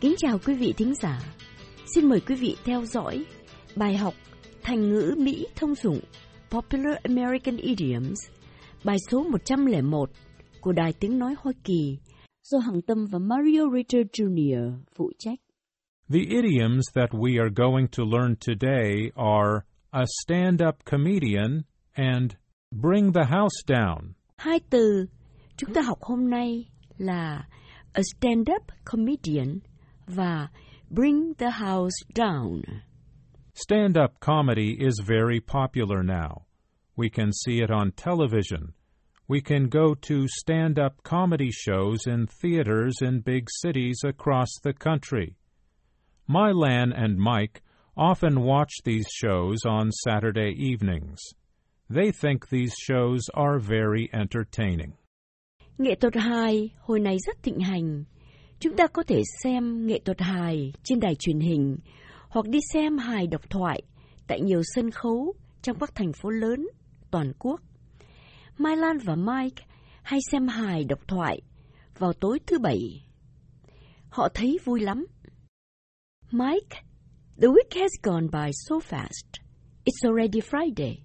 Kính chào quý vị thính giả. Xin mời quý vị theo dõi bài học Thành ngữ Mỹ thông dụng Popular American Idioms, bài số 101 của Đài Tiếng Nói Hoa Kỳ do Hằng Tâm và Mario Ritter Jr. phụ trách. The idioms that we are going to learn today are a stand-up comedian and bring the house down. Hai từ chúng ta học hôm nay là a stand-up comedian và bring the house down. Stand-up comedy is very popular now. We can see it on television. We can go to stand-up comedy shows in theaters in big cities across the country. Mylan and Mike often watch these shows on Saturday evenings. They think these shows are very entertaining. Nghệ thuật hài hồi này rất thịnh hành. Chúng ta có thể xem nghệ thuật hài trên đài truyền hình hoặc đi xem hài độc thoại tại nhiều sân khấu trong các thành phố lớn toàn quốc. Mai Lan và Mike hay xem hài độc thoại vào tối thứ bảy. Họ thấy vui lắm. Mike, the week has gone by so fast. It's already Friday.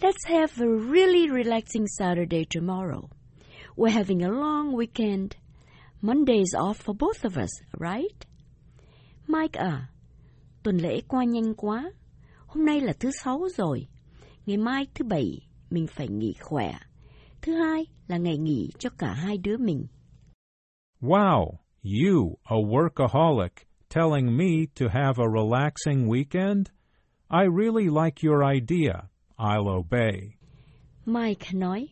Let's have a really relaxing Saturday tomorrow. We're having a long weekend. Monday is off for both of us, right? Mike à, tuần lễ qua nhanh quá. Hôm nay là thứ sáu rồi. Ngày mai thứ bảy, mình phải nghỉ khỏe. Thứ hai là ngày nghỉ cho cả hai đứa mình. Wow, you, a workaholic, telling me to have a relaxing weekend? I really like your idea. I'll obey. Mike nói,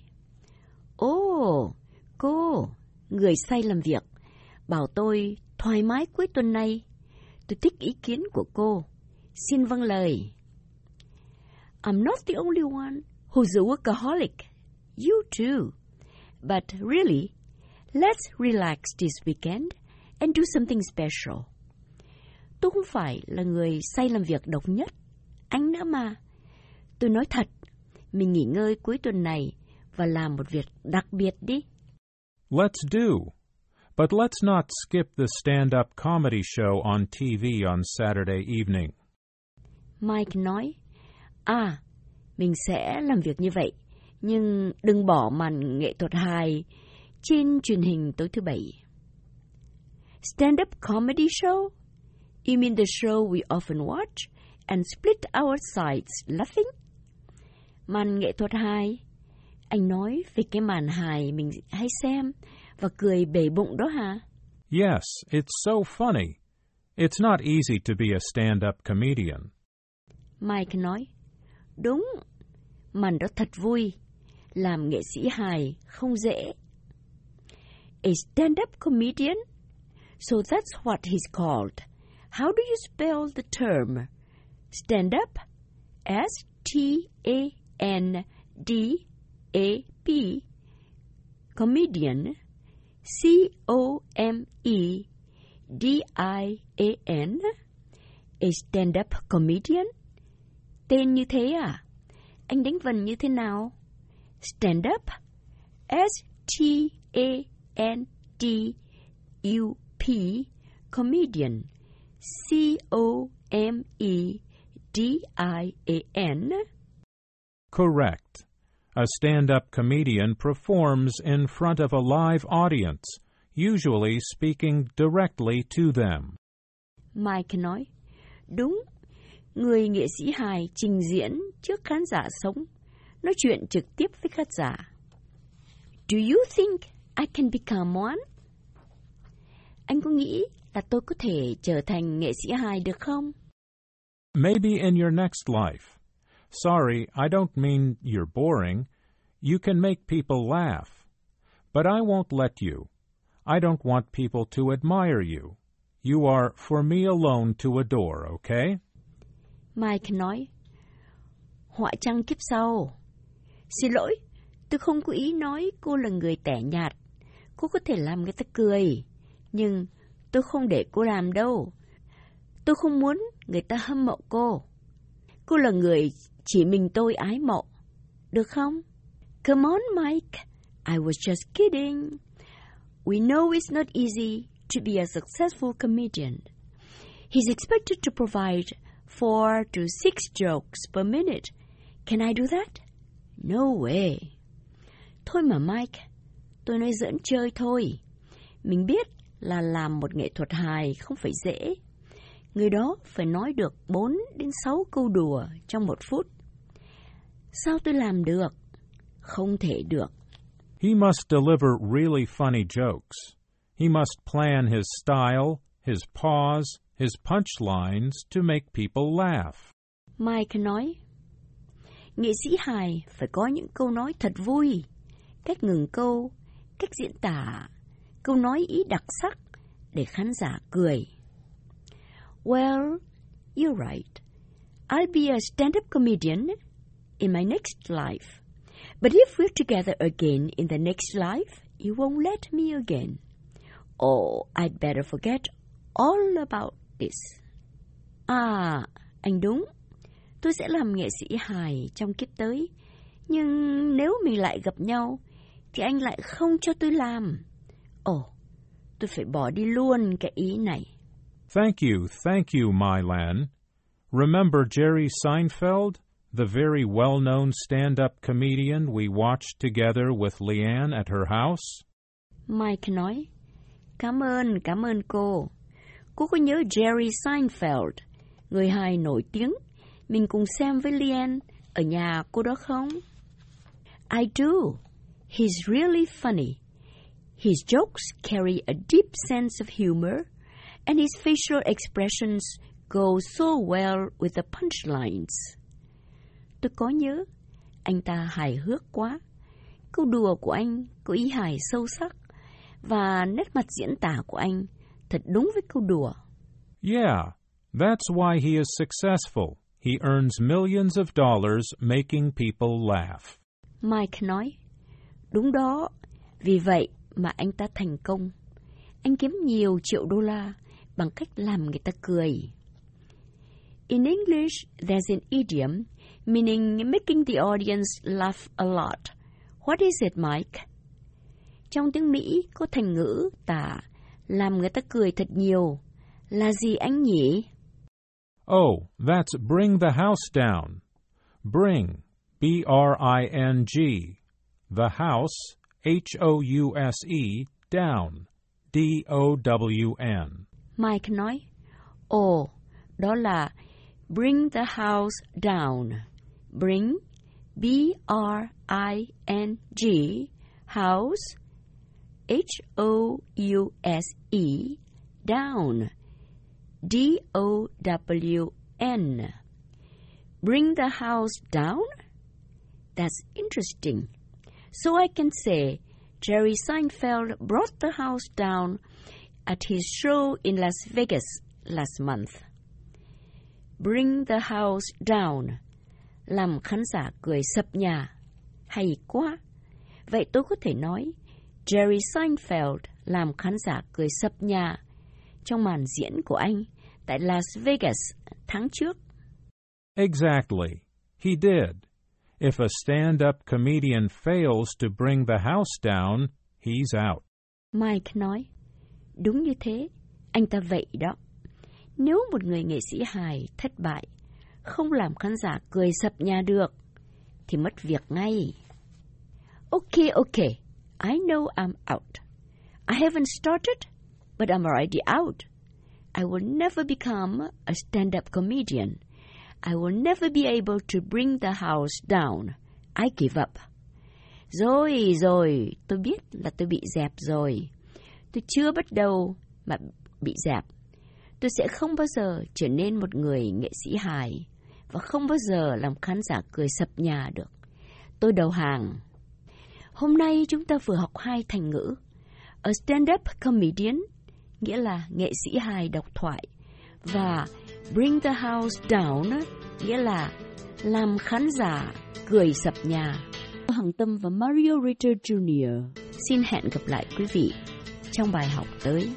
Ồ, cô, người say làm việc, bảo tôi thoải mái cuối tuần này. Tôi thích ý kiến của cô. Xin vâng lời. I'm not the only one who's a workaholic. You too. But really, let's relax this weekend and do something special. Tôi không phải là người say làm việc độc nhất. Anh nữa mà. Tôi nói thật, mình nghỉ ngơi cuối tuần này và làm một việc đặc biệt đi. Let's do. But let's not skip the stand-up comedy show on TV on Saturday evening. Mike nói, à, mình sẽ làm việc như vậy, nhưng đừng bỏ màn nghệ thuật hài trên truyền hình tối thứ bảy. Stand-up comedy show? You mean the show we often watch and split our sides laughing? Màn nghệ thuật hài? Anh nói về cái màn hài mình hay xem và cười bể bụng đó hả? Yes, it's so funny. It's not easy to be a stand-up comedian. Mike nói, đúng, màn đó thật vui, làm nghệ sĩ hài không dễ. A stand-up comedian? So that's what he's called. How do you spell the term? A P, Comedian? C-O-M-E-D-I-A-N? A stand-up comedian? Tên như thế à? Anh đánh vần như thế nào? Stand-up? S-T-A-N-D-U-P. Comedian. C-O-M-E-D-I-A-N? Correct. A stand-up comedian performs in front of a live audience, usually speaking directly to them. Mike nói, đúng, người nghệ sĩ hài trình diễn trước khán giả sống, nói chuyện trực tiếp với khán giả. Do you think I can become one? Anh có nghĩ là tôi có thể trở thành nghệ sĩ hài được không? Maybe in your next life. Sorry, I don't mean you're boring. You can make people laugh. But I won't let you. I don't want people to admire you. You are for me alone to adore, okay? Mike nói, họa trăng kiếp sau. Xin lỗi, tôi không có ý nói cô là người tẻ nhạt. Cô có thể làm người ta cười, nhưng tôi không để cô làm đâu. Tôi không muốn người ta hâm mộ cô. Cô là người chỉ mình tôi ái mộ. Được không? Come on, Mike. I was just kidding. We know it's not easy. to be a successful comedian. He's expected to provide four to six jokes per minute. Can I do that? No way. Thôi mà Mike, tôi nói giỡn chơi thôi. Mình biết là làm một nghệ thuật hài không phải dễ. Người đó phải nói được 4 đến 6 câu đùa trong một phút. Sao tôi làm được? Không thể được. He must deliver really funny jokes. He must plan his style, his pause, his punchlines to make people laugh. Mike nói, nghệ sĩ hài phải có những câu nói thật vui, cách ngừng câu, cách diễn tả, câu nói ý đặc sắc để khán giả cười. Well, you're right. I'll be a stand-up comedian in my next life. But if we're together again in the next life, you won't let me again. Oh, I'd better forget all about this. À, anh đúng. Tôi sẽ làm nghệ sĩ hài trong kiếp tới. Nhưng nếu mình lại gặp nhau, thì anh lại không cho tôi làm. Ồ, oh, tôi phải bỏ đi luôn cái ý này. Thank you, thank you, Mylan. Remember Jerry Seinfeld, the very well-known stand-up comedian we watched together with Leanne at her house? Mike nói, Cảm ơn, cảm ơn cô. Cô có nhớ Jerry Seinfeld, người hài nổi tiếng, mình cùng xem với Lian ở nhà cô đó không? I do. He's really funny. His jokes carry a deep sense of humor, and his facial expressions go so well with the punchlines. Tôi có nhớ, anh ta hài hước quá. Câu đùa của anh có ý hài sâu sắc và nét mặt diễn tả của anh thật đúng với câu đùa. Yeah, that's why he is successful. He earns millions of dollars making people laugh. Mike nói, đúng đó, vì vậy mà anh ta thành công. Anh kiếm nhiều triệu đô la bằng cách làm người ta cười. In English, there's an idiom meaning making the audience laugh a lot. What is it, Mike? Trong tiếng Mỹ có thành ngữ tả làm người ta cười thật nhiều. Là gì anh nhỉ? Oh, that's bring the house down. Bring, B-R-I-N-G. The house, H-O-U-S-E, down, D-O-W-N. Mike nói, Ồ, đó là bring the house down. Bring, B-R-I-N-G, house, H O U S E, down, D O W N. Bring the house down? That's interesting. So I can say Jerry Seinfeld brought the house down at his show in Las Vegas last month. Bring the house down. Làm khán giả cười sập nhà. Hay quá. Vậy tôi có thể nói Jerry Seinfeld làm khán giả cười sập nhà trong màn diễn của anh tại Las Vegas tháng trước. Exactly. He did. If a stand-up comedian fails to bring the house down, he's out. Mike nói, đúng như thế, anh ta vậy đó. Nếu một người nghệ sĩ hài thất bại, không làm khán giả cười sập nhà được, thì mất việc ngay. Ok, ok, I know I'm out. I haven't started, but I'm already out. I will never become a stand up comedian. I will never be able to bring the house down. I give up. Rồi, rồi, tôi biết là tôi bị dẹp rồi. Tôi chưa bắt đầu mà bị dẹp. Tôi sẽ không bao giờ trở nên một người nghệ sĩ hài và không bao giờ làm khán giả cười sập nhà được. Tôi đầu hàng. Hôm nay chúng ta vừa học hai thành ngữ. A stand-up comedian, nghĩa là nghệ sĩ hài độc thoại. Và bring the house down, nghĩa là làm khán giả cười sập nhà. Hằng Tâm và Mario Ritter Jr. xin hẹn gặp lại quý vị trong bài học tới.